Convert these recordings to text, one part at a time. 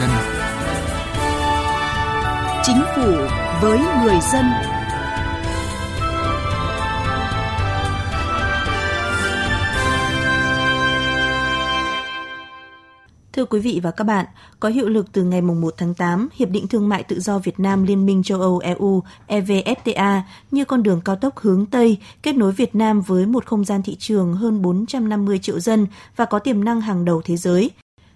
dân. Chính phủ với người dân. Thưa quý vị và các bạn, có hiệu lực từ ngày 1 tháng 8, Hiệp định Thương mại Tự do Việt Nam Liên minh châu Âu EU EVFTA như con đường cao tốc hướng Tây kết nối Việt Nam với một không gian thị trường hơn 450 triệu dân và có tiềm năng hàng đầu thế giới.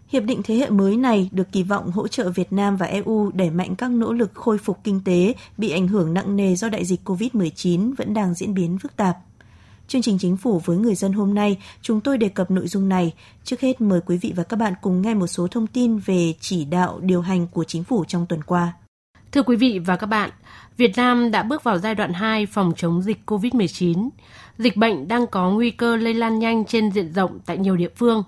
Hiệp định thế hệ mới này được kỳ vọng hỗ trợ Việt Nam và EU đẩy mạnh các nỗ lực khôi phục kinh tế bị ảnh hưởng nặng nề do đại dịch COVID-19 vẫn đang diễn biến phức tạp. Chương trình Chính phủ với người dân hôm nay, chúng tôi đề cập nội dung này. Trước hết mời quý vị và các bạn cùng nghe một số thông tin về chỉ đạo điều hành của Chính phủ trong tuần qua. Thưa quý vị và các bạn, Việt Nam đã bước vào giai đoạn 2 phòng chống dịch COVID-19. Dịch bệnh đang có nguy cơ lây lan nhanh trên diện rộng tại nhiều địa phương.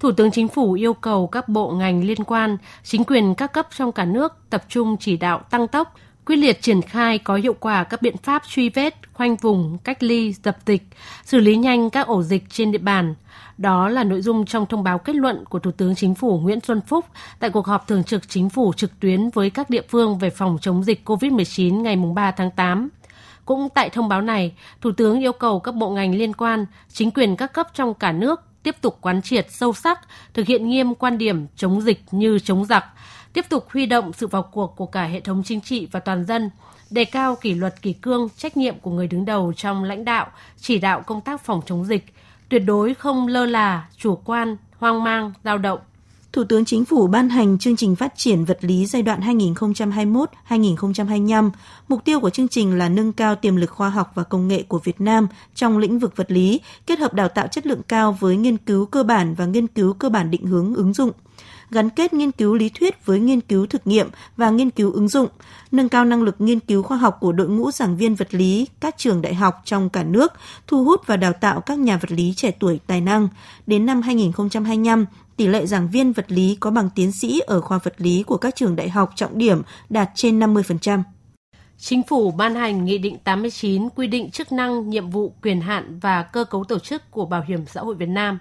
Thủ tướng Chính phủ yêu cầu các bộ ngành liên quan, chính quyền các cấp trong cả nước tập trung chỉ đạo tăng tốc, quyết liệt triển khai có hiệu quả các biện pháp truy vết, khoanh vùng, cách ly, dập dịch, xử lý nhanh các ổ dịch trên địa bàn. Đó là nội dung trong thông báo kết luận của Thủ tướng Chính phủ Nguyễn Xuân Phúc tại cuộc họp thường trực Chính phủ trực tuyến với các địa phương về phòng chống dịch COVID-19 ngày 3 tháng 8. Cũng tại thông báo này, Thủ tướng yêu cầu các bộ ngành liên quan, chính quyền các cấp trong cả nước tiếp tục quán triệt sâu sắc, thực hiện nghiêm quan điểm chống dịch như chống giặc, tiếp tục huy động sự vào cuộc của cả hệ thống chính trị và toàn dân, đề cao kỷ luật kỷ cương, trách nhiệm của người đứng đầu trong lãnh đạo, chỉ đạo công tác phòng chống dịch, tuyệt đối không lơ là, chủ quan, hoang mang, dao động. Thủ tướng Chính phủ ban hành chương trình phát triển vật lý giai đoạn 2021-2025. Mục tiêu của chương trình là nâng cao tiềm lực khoa học và công nghệ của Việt Nam trong lĩnh vực vật lý, kết hợp đào tạo chất lượng cao với nghiên cứu cơ bản và nghiên cứu cơ bản định hướng ứng dụng gắn kết nghiên cứu lý thuyết với nghiên cứu thực nghiệm và nghiên cứu ứng dụng, nâng cao năng lực nghiên cứu khoa học của đội ngũ giảng viên vật lý các trường đại học trong cả nước, thu hút và đào tạo các nhà vật lý trẻ tuổi tài năng. Đến năm 2025, tỷ lệ giảng viên vật lý có bằng tiến sĩ ở khoa vật lý của các trường đại học trọng điểm đạt trên 50%. Chính phủ ban hành Nghị định 89 quy định chức năng, nhiệm vụ, quyền hạn và cơ cấu tổ chức của Bảo hiểm xã hội Việt Nam.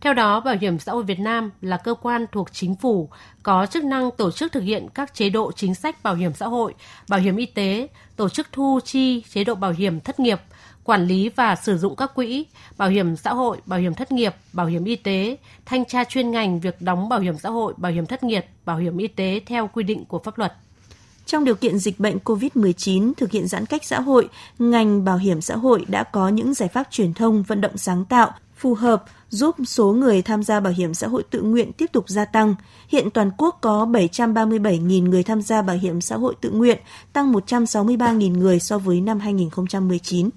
Theo đó, Bảo hiểm xã hội Việt Nam là cơ quan thuộc chính phủ có chức năng tổ chức thực hiện các chế độ chính sách bảo hiểm xã hội, bảo hiểm y tế, tổ chức thu chi chế độ bảo hiểm thất nghiệp, quản lý và sử dụng các quỹ, bảo hiểm xã hội, bảo hiểm thất nghiệp, bảo hiểm y tế, thanh tra chuyên ngành việc đóng bảo hiểm xã hội, bảo hiểm thất nghiệp, bảo hiểm y tế theo quy định của pháp luật. Trong điều kiện dịch bệnh COVID-19 thực hiện giãn cách xã hội, ngành bảo hiểm xã hội đã có những giải pháp truyền thông vận động sáng tạo, phù hợp giúp số người tham gia bảo hiểm xã hội tự nguyện tiếp tục gia tăng. Hiện toàn quốc có 737.000 người tham gia bảo hiểm xã hội tự nguyện, tăng 163.000 người so với năm 2019.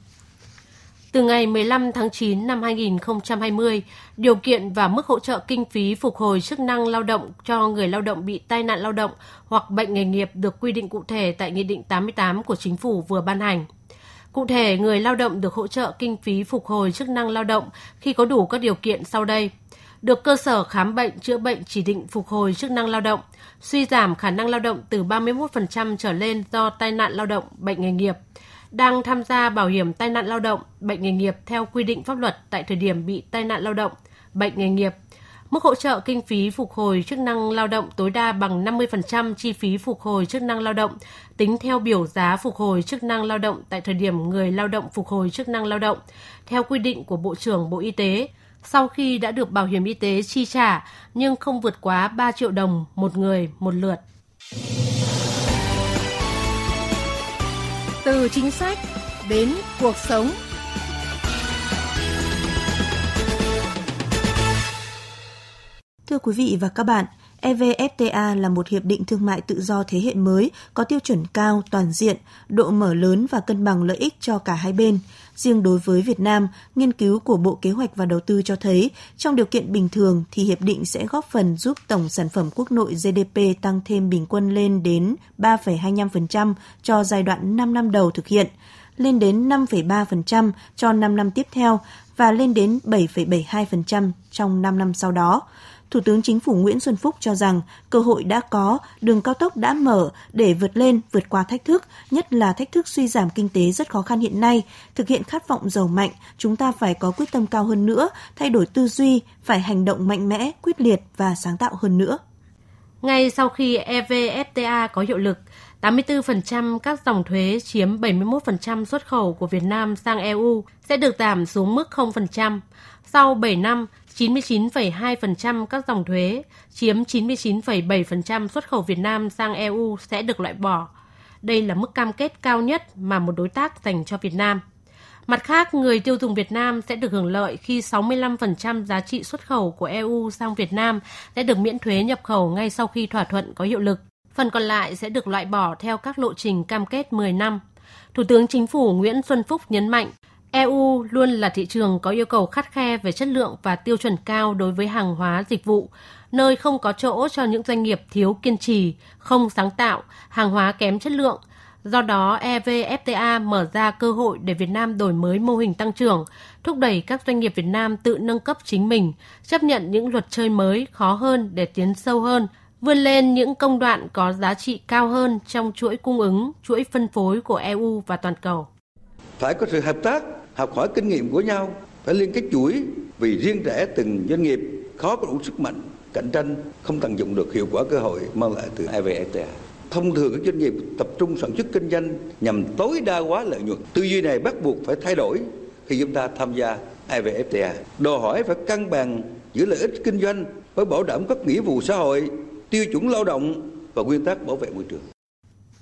Từ ngày 15 tháng 9 năm 2020, điều kiện và mức hỗ trợ kinh phí phục hồi chức năng lao động cho người lao động bị tai nạn lao động hoặc bệnh nghề nghiệp được quy định cụ thể tại Nghị định 88 của Chính phủ vừa ban hành. Cụ thể, người lao động được hỗ trợ kinh phí phục hồi chức năng lao động khi có đủ các điều kiện sau đây. Được cơ sở khám bệnh, chữa bệnh chỉ định phục hồi chức năng lao động, suy giảm khả năng lao động từ 31% trở lên do tai nạn lao động, bệnh nghề nghiệp, đang tham gia bảo hiểm tai nạn lao động, bệnh nghề nghiệp theo quy định pháp luật tại thời điểm bị tai nạn lao động, bệnh nghề nghiệp Mức hỗ trợ kinh phí phục hồi chức năng lao động tối đa bằng 50% chi phí phục hồi chức năng lao động, tính theo biểu giá phục hồi chức năng lao động tại thời điểm người lao động phục hồi chức năng lao động, theo quy định của Bộ trưởng Bộ Y tế, sau khi đã được Bảo hiểm Y tế chi trả nhưng không vượt quá 3 triệu đồng một người một lượt. Từ chính sách đến cuộc sống. Thưa quý vị và các bạn, EVFTA là một hiệp định thương mại tự do thế hệ mới, có tiêu chuẩn cao, toàn diện, độ mở lớn và cân bằng lợi ích cho cả hai bên. Riêng đối với Việt Nam, nghiên cứu của Bộ Kế hoạch và Đầu tư cho thấy, trong điều kiện bình thường thì hiệp định sẽ góp phần giúp tổng sản phẩm quốc nội GDP tăng thêm bình quân lên đến 3,25% cho giai đoạn 5 năm đầu thực hiện, lên đến 5,3% cho 5 năm tiếp theo và lên đến 7,72% trong 5 năm sau đó. Thủ tướng Chính phủ Nguyễn Xuân Phúc cho rằng cơ hội đã có, đường cao tốc đã mở để vượt lên, vượt qua thách thức, nhất là thách thức suy giảm kinh tế rất khó khăn hiện nay. Thực hiện khát vọng giàu mạnh, chúng ta phải có quyết tâm cao hơn nữa, thay đổi tư duy, phải hành động mạnh mẽ, quyết liệt và sáng tạo hơn nữa. Ngay sau khi EVFTA có hiệu lực, 84% các dòng thuế chiếm 71% xuất khẩu của Việt Nam sang EU sẽ được giảm xuống mức 0%. Sau 7 năm, 99,2% các dòng thuế chiếm 99,7% xuất khẩu Việt Nam sang EU sẽ được loại bỏ. Đây là mức cam kết cao nhất mà một đối tác dành cho Việt Nam. Mặt khác, người tiêu dùng Việt Nam sẽ được hưởng lợi khi 65% giá trị xuất khẩu của EU sang Việt Nam sẽ được miễn thuế nhập khẩu ngay sau khi thỏa thuận có hiệu lực. Phần còn lại sẽ được loại bỏ theo các lộ trình cam kết 10 năm. Thủ tướng Chính phủ Nguyễn Xuân Phúc nhấn mạnh, EU luôn là thị trường có yêu cầu khắt khe về chất lượng và tiêu chuẩn cao đối với hàng hóa dịch vụ, nơi không có chỗ cho những doanh nghiệp thiếu kiên trì, không sáng tạo, hàng hóa kém chất lượng. Do đó, EVFTA mở ra cơ hội để Việt Nam đổi mới mô hình tăng trưởng, thúc đẩy các doanh nghiệp Việt Nam tự nâng cấp chính mình, chấp nhận những luật chơi mới khó hơn để tiến sâu hơn, vươn lên những công đoạn có giá trị cao hơn trong chuỗi cung ứng, chuỗi phân phối của EU và toàn cầu. Phải có sự hợp tác, học hỏi kinh nghiệm của nhau, phải liên kết chuỗi vì riêng rẽ từng doanh nghiệp khó có đủ sức mạnh cạnh tranh không tận dụng được hiệu quả cơ hội mang lại từ evfta thông thường các doanh nghiệp tập trung sản xuất kinh doanh nhằm tối đa hóa lợi nhuận. Tư duy này bắt buộc phải thay đổi khi chúng ta tham gia evfta đòi hỏi phải cân bằng giữa lợi ích kinh doanh với bảo đảm các nghĩa vụ xã hội tiêu chuẩn lao động và nguyên tắc bảo vệ môi trường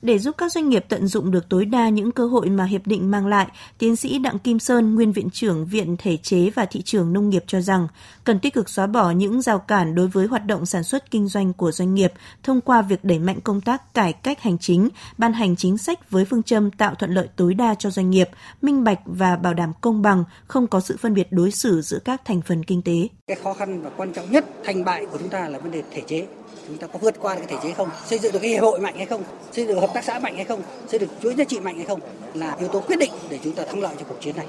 để giúp các doanh nghiệp tận dụng được tối đa những cơ hội mà hiệp định mang lại, tiến sĩ Đặng Kim Sơn, nguyên viện trưởng Viện Thể chế và Thị trường Nông nghiệp cho rằng cần tích cực xóa bỏ những rào cản đối với hoạt động sản xuất kinh doanh của doanh nghiệp thông qua việc đẩy mạnh công tác cải cách hành chính, ban hành chính sách với phương châm tạo thuận lợi tối đa cho doanh nghiệp, minh bạch và bảo đảm công bằng, không có sự phân biệt đối xử giữa các thành phần kinh tế. Cái khó khăn và quan trọng nhất thành bại của chúng ta là vấn đề thể chế chúng ta có vượt qua được cái thể chế không? Xây dựng được cái hiệp hội mạnh hay không? Xây dựng được hợp tác xã mạnh hay không? Xây dựng chuỗi giá trị mạnh hay không? Là yếu tố quyết định để chúng ta thắng lợi trong cuộc chiến này.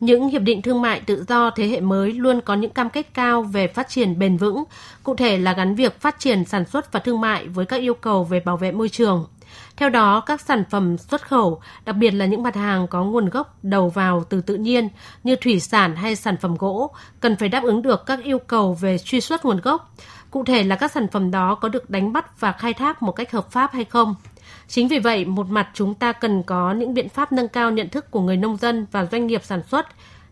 Những hiệp định thương mại tự do thế hệ mới luôn có những cam kết cao về phát triển bền vững, cụ thể là gắn việc phát triển sản xuất và thương mại với các yêu cầu về bảo vệ môi trường. Theo đó, các sản phẩm xuất khẩu, đặc biệt là những mặt hàng có nguồn gốc đầu vào từ tự nhiên như thủy sản hay sản phẩm gỗ, cần phải đáp ứng được các yêu cầu về truy xuất nguồn gốc. Cụ thể là các sản phẩm đó có được đánh bắt và khai thác một cách hợp pháp hay không. Chính vì vậy, một mặt chúng ta cần có những biện pháp nâng cao nhận thức của người nông dân và doanh nghiệp sản xuất,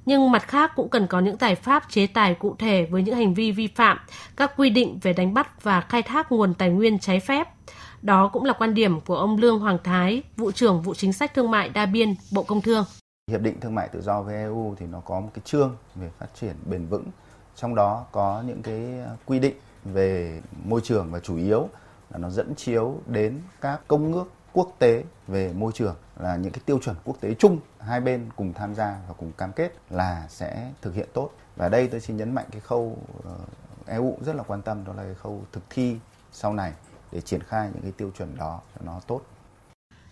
nhưng mặt khác cũng cần có những giải pháp chế tài cụ thể với những hành vi vi phạm các quy định về đánh bắt và khai thác nguồn tài nguyên trái phép. Đó cũng là quan điểm của ông Lương Hoàng Thái, vụ trưởng vụ chính sách thương mại đa biên, Bộ Công Thương. Hiệp định thương mại tự do với EU thì nó có một cái chương về phát triển bền vững, trong đó có những cái à, quy định về môi trường và chủ yếu là nó dẫn chiếu đến các công ước quốc tế về môi trường là những cái tiêu chuẩn quốc tế chung hai bên cùng tham gia và cùng cam kết là sẽ thực hiện tốt. Và đây tôi xin nhấn mạnh cái khâu ờ, EU rất là quan tâm đó là cái khâu thực thi sau này để triển khai những cái tiêu chuẩn đó cho nó tốt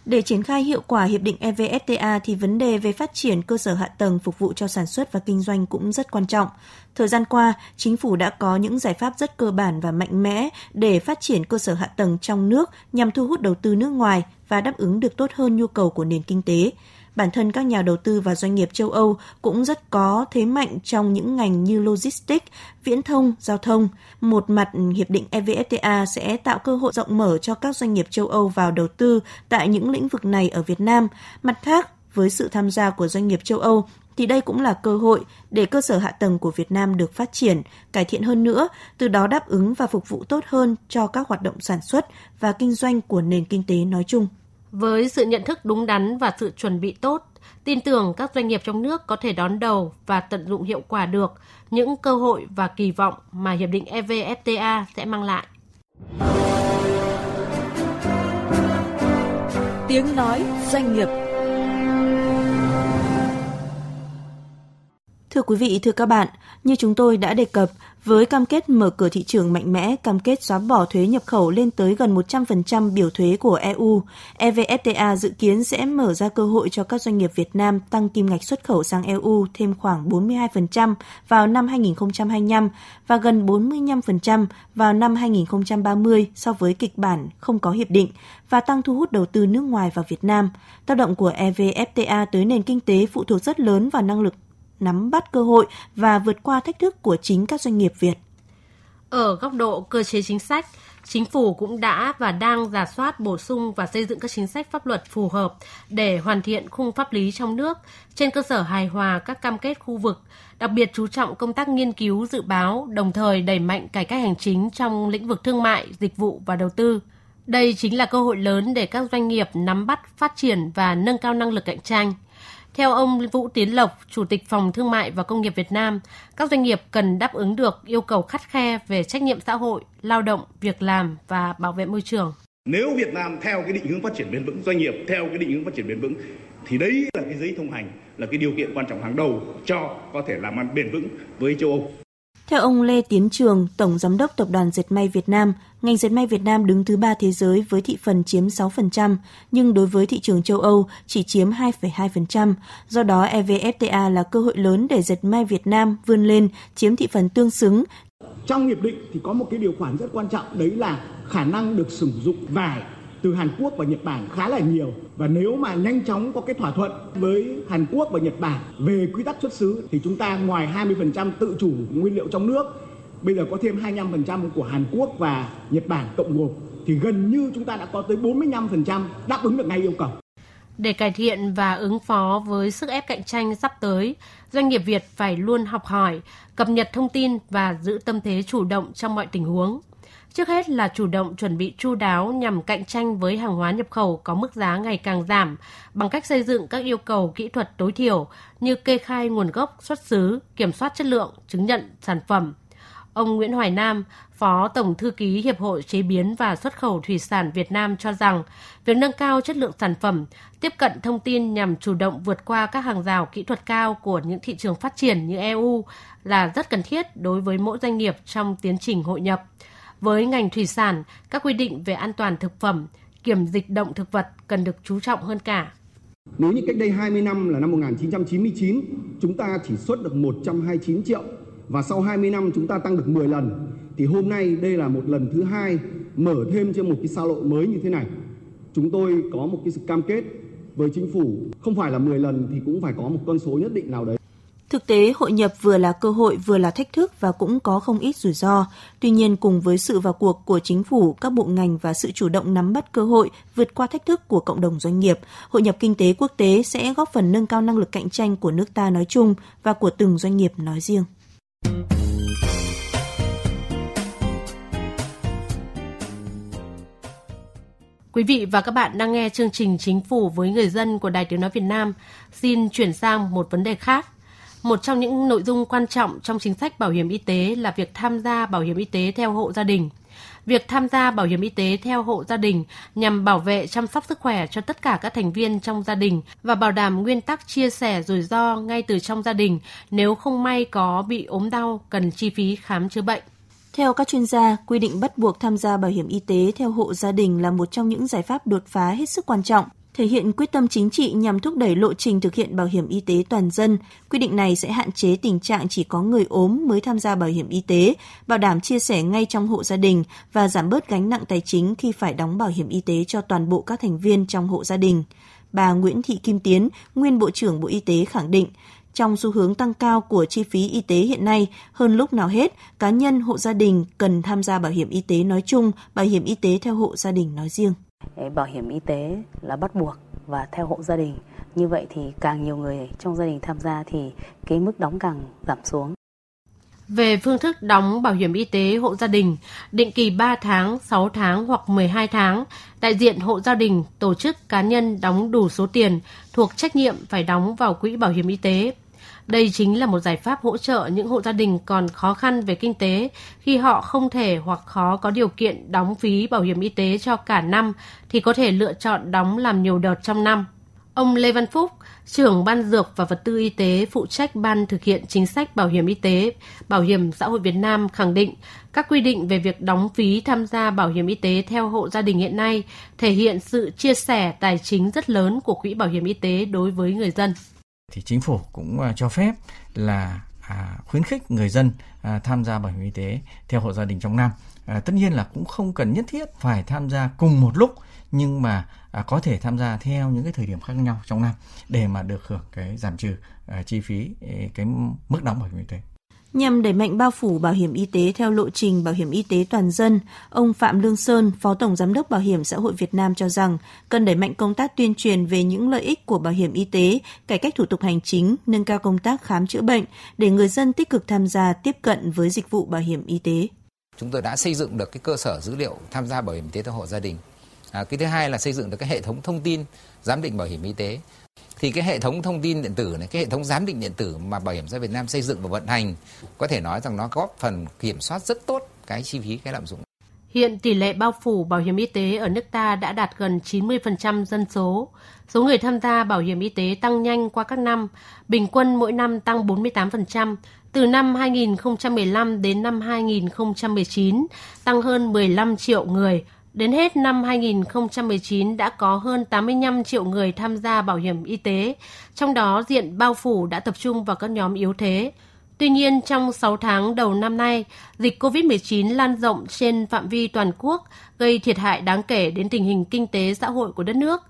để triển khai hiệu quả hiệp định EVFTA thì vấn đề về phát triển cơ sở hạ tầng phục vụ cho sản xuất và kinh doanh cũng rất quan trọng. Thời gian qua, chính phủ đã có những giải pháp rất cơ bản và mạnh mẽ để phát triển cơ sở hạ tầng trong nước nhằm thu hút đầu tư nước ngoài và đáp ứng được tốt hơn nhu cầu của nền kinh tế bản thân các nhà đầu tư và doanh nghiệp châu Âu cũng rất có thế mạnh trong những ngành như logistics, viễn thông, giao thông. Một mặt, hiệp định EVFTA sẽ tạo cơ hội rộng mở cho các doanh nghiệp châu Âu vào đầu tư tại những lĩnh vực này ở Việt Nam. Mặt khác, với sự tham gia của doanh nghiệp châu Âu thì đây cũng là cơ hội để cơ sở hạ tầng của Việt Nam được phát triển, cải thiện hơn nữa, từ đó đáp ứng và phục vụ tốt hơn cho các hoạt động sản xuất và kinh doanh của nền kinh tế nói chung. Với sự nhận thức đúng đắn và sự chuẩn bị tốt, tin tưởng các doanh nghiệp trong nước có thể đón đầu và tận dụng hiệu quả được những cơ hội và kỳ vọng mà hiệp định EVFTA sẽ mang lại. Tiếng nói doanh nghiệp Thưa quý vị, thưa các bạn, như chúng tôi đã đề cập, với cam kết mở cửa thị trường mạnh mẽ, cam kết xóa bỏ thuế nhập khẩu lên tới gần 100% biểu thuế của EU, EVFTA dự kiến sẽ mở ra cơ hội cho các doanh nghiệp Việt Nam tăng kim ngạch xuất khẩu sang EU thêm khoảng 42% vào năm 2025 và gần 45% vào năm 2030 so với kịch bản không có hiệp định và tăng thu hút đầu tư nước ngoài vào Việt Nam. Tác động của EVFTA tới nền kinh tế phụ thuộc rất lớn vào năng lực nắm bắt cơ hội và vượt qua thách thức của chính các doanh nghiệp Việt. Ở góc độ cơ chế chính sách, Chính phủ cũng đã và đang giả soát bổ sung và xây dựng các chính sách pháp luật phù hợp để hoàn thiện khung pháp lý trong nước trên cơ sở hài hòa các cam kết khu vực, đặc biệt chú trọng công tác nghiên cứu dự báo, đồng thời đẩy mạnh cải cách hành chính trong lĩnh vực thương mại, dịch vụ và đầu tư. Đây chính là cơ hội lớn để các doanh nghiệp nắm bắt, phát triển và nâng cao năng lực cạnh tranh. Theo ông Vũ Tiến Lộc, Chủ tịch Phòng Thương mại và Công nghiệp Việt Nam, các doanh nghiệp cần đáp ứng được yêu cầu khắt khe về trách nhiệm xã hội, lao động, việc làm và bảo vệ môi trường. Nếu Việt Nam theo cái định hướng phát triển bền vững, doanh nghiệp theo cái định hướng phát triển bền vững thì đấy là cái giấy thông hành là cái điều kiện quan trọng hàng đầu cho có thể làm ăn bền vững với châu Âu. Theo ông Lê Tiến Trường, Tổng Giám đốc Tập đoàn Dệt may Việt Nam, ngành dệt may Việt Nam đứng thứ ba thế giới với thị phần chiếm 6%, nhưng đối với thị trường châu Âu chỉ chiếm 2,2%. Do đó, EVFTA là cơ hội lớn để dệt may Việt Nam vươn lên chiếm thị phần tương xứng. Trong hiệp định thì có một cái điều khoản rất quan trọng đấy là khả năng được sử dụng vải từ Hàn Quốc và Nhật Bản khá là nhiều và nếu mà nhanh chóng có cái thỏa thuận với Hàn Quốc và Nhật Bản về quy tắc xuất xứ thì chúng ta ngoài 20% tự chủ nguyên liệu trong nước bây giờ có thêm 25% của Hàn Quốc và Nhật Bản cộng gộp thì gần như chúng ta đã có tới 45% đáp ứng được ngay yêu cầu. Để cải thiện và ứng phó với sức ép cạnh tranh sắp tới, doanh nghiệp Việt phải luôn học hỏi, cập nhật thông tin và giữ tâm thế chủ động trong mọi tình huống. Trước hết là chủ động chuẩn bị chu đáo nhằm cạnh tranh với hàng hóa nhập khẩu có mức giá ngày càng giảm bằng cách xây dựng các yêu cầu kỹ thuật tối thiểu như kê khai nguồn gốc xuất xứ, kiểm soát chất lượng, chứng nhận sản phẩm. Ông Nguyễn Hoài Nam, Phó Tổng Thư ký Hiệp hội Chế biến và Xuất khẩu Thủy sản Việt Nam cho rằng, việc nâng cao chất lượng sản phẩm, tiếp cận thông tin nhằm chủ động vượt qua các hàng rào kỹ thuật cao của những thị trường phát triển như EU là rất cần thiết đối với mỗi doanh nghiệp trong tiến trình hội nhập. Với ngành thủy sản, các quy định về an toàn thực phẩm, kiểm dịch động thực vật cần được chú trọng hơn cả. Nếu như cách đây 20 năm là năm 1999, chúng ta chỉ xuất được 129 triệu và sau 20 năm chúng ta tăng được 10 lần thì hôm nay đây là một lần thứ hai mở thêm cho một cái xa lộ mới như thế này. Chúng tôi có một cái sự cam kết với chính phủ không phải là 10 lần thì cũng phải có một con số nhất định nào đấy. Thực tế, hội nhập vừa là cơ hội vừa là thách thức và cũng có không ít rủi ro. Tuy nhiên, cùng với sự vào cuộc của chính phủ, các bộ ngành và sự chủ động nắm bắt cơ hội vượt qua thách thức của cộng đồng doanh nghiệp, hội nhập kinh tế quốc tế sẽ góp phần nâng cao năng lực cạnh tranh của nước ta nói chung và của từng doanh nghiệp nói riêng. Quý vị và các bạn đang nghe chương trình Chính phủ với người dân của Đài Tiếng Nói Việt Nam. Xin chuyển sang một vấn đề khác. Một trong những nội dung quan trọng trong chính sách bảo hiểm y tế là việc tham gia bảo hiểm y tế theo hộ gia đình. Việc tham gia bảo hiểm y tế theo hộ gia đình nhằm bảo vệ chăm sóc sức khỏe cho tất cả các thành viên trong gia đình và bảo đảm nguyên tắc chia sẻ rủi ro ngay từ trong gia đình nếu không may có bị ốm đau cần chi phí khám chữa bệnh. Theo các chuyên gia, quy định bắt buộc tham gia bảo hiểm y tế theo hộ gia đình là một trong những giải pháp đột phá hết sức quan trọng thể hiện quyết tâm chính trị nhằm thúc đẩy lộ trình thực hiện bảo hiểm y tế toàn dân. Quy định này sẽ hạn chế tình trạng chỉ có người ốm mới tham gia bảo hiểm y tế, bảo đảm chia sẻ ngay trong hộ gia đình và giảm bớt gánh nặng tài chính khi phải đóng bảo hiểm y tế cho toàn bộ các thành viên trong hộ gia đình. Bà Nguyễn Thị Kim Tiến, nguyên Bộ trưởng Bộ Y tế khẳng định, trong xu hướng tăng cao của chi phí y tế hiện nay, hơn lúc nào hết, cá nhân hộ gia đình cần tham gia bảo hiểm y tế nói chung, bảo hiểm y tế theo hộ gia đình nói riêng bảo hiểm y tế là bắt buộc và theo hộ gia đình. Như vậy thì càng nhiều người trong gia đình tham gia thì cái mức đóng càng giảm xuống. Về phương thức đóng bảo hiểm y tế hộ gia đình, định kỳ 3 tháng, 6 tháng hoặc 12 tháng, đại diện hộ gia đình, tổ chức cá nhân đóng đủ số tiền thuộc trách nhiệm phải đóng vào quỹ bảo hiểm y tế đây chính là một giải pháp hỗ trợ những hộ gia đình còn khó khăn về kinh tế khi họ không thể hoặc khó có điều kiện đóng phí bảo hiểm y tế cho cả năm thì có thể lựa chọn đóng làm nhiều đợt trong năm. Ông Lê Văn Phúc, trưởng Ban Dược và Vật tư Y tế phụ trách Ban thực hiện chính sách bảo hiểm y tế, Bảo hiểm xã hội Việt Nam khẳng định các quy định về việc đóng phí tham gia bảo hiểm y tế theo hộ gia đình hiện nay thể hiện sự chia sẻ tài chính rất lớn của quỹ bảo hiểm y tế đối với người dân thì chính phủ cũng à, cho phép là à, khuyến khích người dân à, tham gia bảo hiểm y tế theo hộ gia đình trong năm. À, tất nhiên là cũng không cần nhất thiết phải tham gia cùng một lúc nhưng mà à, có thể tham gia theo những cái thời điểm khác nhau trong năm để mà được hưởng cái giảm trừ à, chi phí cái mức đóng bảo hiểm y tế. Nhằm đẩy mạnh bao phủ bảo hiểm y tế theo lộ trình bảo hiểm y tế toàn dân, ông Phạm Lương Sơn, Phó Tổng Giám đốc Bảo hiểm xã hội Việt Nam cho rằng cần đẩy mạnh công tác tuyên truyền về những lợi ích của bảo hiểm y tế, cải cách thủ tục hành chính, nâng cao công tác khám chữa bệnh để người dân tích cực tham gia tiếp cận với dịch vụ bảo hiểm y tế. Chúng tôi đã xây dựng được cái cơ sở dữ liệu tham gia bảo hiểm y tế theo hộ gia đình. À, cái thứ hai là xây dựng được cái hệ thống thông tin giám định bảo hiểm y tế thì cái hệ thống thông tin điện tử này cái hệ thống giám định điện tử mà bảo hiểm xã Việt Nam xây dựng và vận hành có thể nói rằng nó góp phần kiểm soát rất tốt cái chi phí cái lạm dụng Hiện tỷ lệ bao phủ bảo hiểm y tế ở nước ta đã đạt gần 90% dân số. Số người tham gia bảo hiểm y tế tăng nhanh qua các năm, bình quân mỗi năm tăng 48%, từ năm 2015 đến năm 2019 tăng hơn 15 triệu người, Đến hết năm 2019 đã có hơn 85 triệu người tham gia bảo hiểm y tế, trong đó diện bao phủ đã tập trung vào các nhóm yếu thế. Tuy nhiên, trong 6 tháng đầu năm nay, dịch COVID-19 lan rộng trên phạm vi toàn quốc, gây thiệt hại đáng kể đến tình hình kinh tế xã hội của đất nước.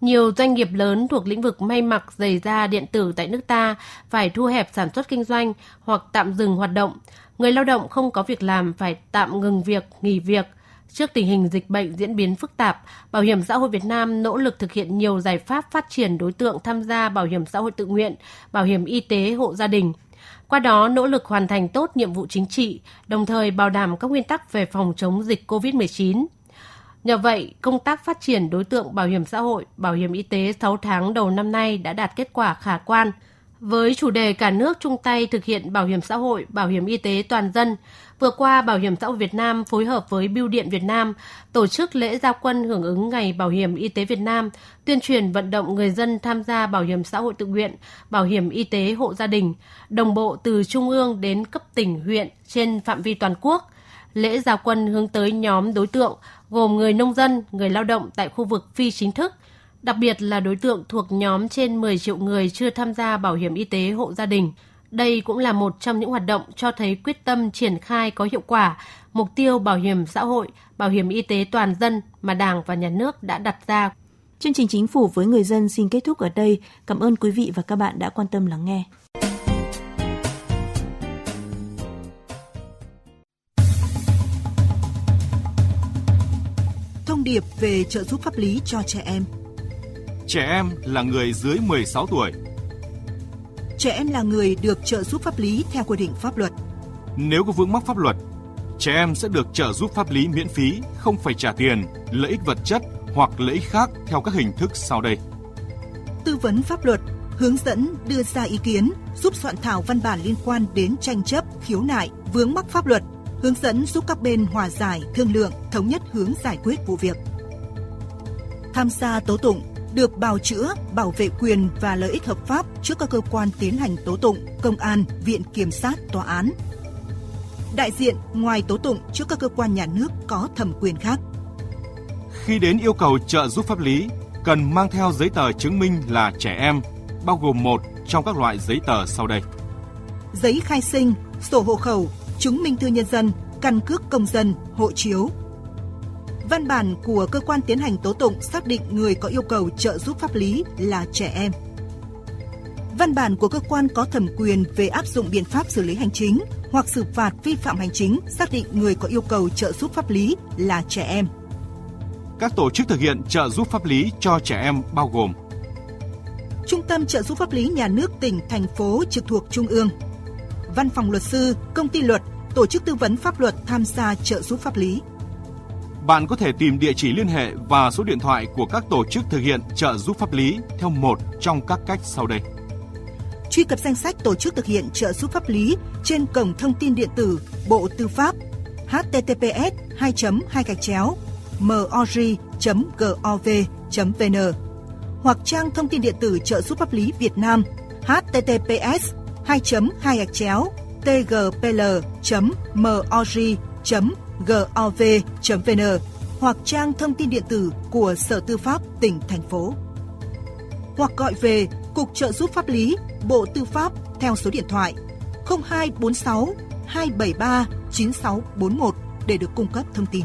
Nhiều doanh nghiệp lớn thuộc lĩnh vực may mặc, giày da, điện tử tại nước ta phải thu hẹp sản xuất kinh doanh hoặc tạm dừng hoạt động. Người lao động không có việc làm phải tạm ngừng việc, nghỉ việc – Trước tình hình dịch bệnh diễn biến phức tạp, Bảo hiểm xã hội Việt Nam nỗ lực thực hiện nhiều giải pháp phát triển đối tượng tham gia bảo hiểm xã hội tự nguyện, bảo hiểm y tế hộ gia đình. Qua đó nỗ lực hoàn thành tốt nhiệm vụ chính trị, đồng thời bảo đảm các nguyên tắc về phòng chống dịch COVID-19. Nhờ vậy, công tác phát triển đối tượng bảo hiểm xã hội, bảo hiểm y tế 6 tháng đầu năm nay đã đạt kết quả khả quan. Với chủ đề cả nước chung tay thực hiện bảo hiểm xã hội, bảo hiểm y tế toàn dân, Vừa qua, Bảo hiểm xã hội Việt Nam phối hợp với Bưu điện Việt Nam tổ chức lễ gia quân hưởng ứng Ngày Bảo hiểm Y tế Việt Nam, tuyên truyền vận động người dân tham gia bảo hiểm xã hội tự nguyện, bảo hiểm y tế hộ gia đình, đồng bộ từ trung ương đến cấp tỉnh, huyện trên phạm vi toàn quốc. Lễ gia quân hướng tới nhóm đối tượng gồm người nông dân, người lao động tại khu vực phi chính thức, đặc biệt là đối tượng thuộc nhóm trên 10 triệu người chưa tham gia bảo hiểm y tế hộ gia đình – đây cũng là một trong những hoạt động cho thấy quyết tâm triển khai có hiệu quả mục tiêu bảo hiểm xã hội, bảo hiểm y tế toàn dân mà Đảng và Nhà nước đã đặt ra. Chương trình Chính phủ với người dân xin kết thúc ở đây. Cảm ơn quý vị và các bạn đã quan tâm lắng nghe. Thông điệp về trợ giúp pháp lý cho trẻ em. Trẻ em là người dưới 16 tuổi trẻ em là người được trợ giúp pháp lý theo quy định pháp luật. Nếu có vướng mắc pháp luật, trẻ em sẽ được trợ giúp pháp lý miễn phí, không phải trả tiền, lợi ích vật chất hoặc lợi ích khác theo các hình thức sau đây. Tư vấn pháp luật, hướng dẫn đưa ra ý kiến, giúp soạn thảo văn bản liên quan đến tranh chấp, khiếu nại, vướng mắc pháp luật, hướng dẫn giúp các bên hòa giải, thương lượng, thống nhất hướng giải quyết vụ việc. Tham gia tố tụng, được bào chữa, bảo vệ quyền và lợi ích hợp pháp trước các cơ quan tiến hành tố tụng, công an, viện kiểm sát, tòa án. Đại diện ngoài tố tụng trước các cơ quan nhà nước có thẩm quyền khác. Khi đến yêu cầu trợ giúp pháp lý, cần mang theo giấy tờ chứng minh là trẻ em, bao gồm một trong các loại giấy tờ sau đây. Giấy khai sinh, sổ hộ khẩu, chứng minh thư nhân dân, căn cước công dân, hộ chiếu, Văn bản của cơ quan tiến hành tố tụng xác định người có yêu cầu trợ giúp pháp lý là trẻ em. Văn bản của cơ quan có thẩm quyền về áp dụng biện pháp xử lý hành chính hoặc xử phạt vi phạm hành chính xác định người có yêu cầu trợ giúp pháp lý là trẻ em. Các tổ chức thực hiện trợ giúp pháp lý cho trẻ em bao gồm Trung tâm trợ giúp pháp lý nhà nước tỉnh, thành phố trực thuộc Trung ương, Văn phòng luật sư, công ty luật, tổ chức tư vấn pháp luật tham gia trợ giúp pháp lý bạn có thể tìm địa chỉ liên hệ và số điện thoại của các tổ chức thực hiện trợ giúp pháp lý theo một trong các cách sau đây. Truy cập danh sách tổ chức thực hiện trợ giúp pháp lý trên cổng thông tin điện tử Bộ Tư pháp https 2 2 gạch chéo mori.gov.vn hoặc trang thông tin điện tử trợ giúp pháp lý Việt Nam https 2 2 gạch chéo tgpl.mori.gov.vn gov.vn hoặc trang thông tin điện tử của Sở Tư pháp tỉnh, thành phố. Hoặc gọi về Cục Trợ giúp pháp lý, Bộ Tư pháp theo số điện thoại 0246 273 9641 để được cung cấp thông tin.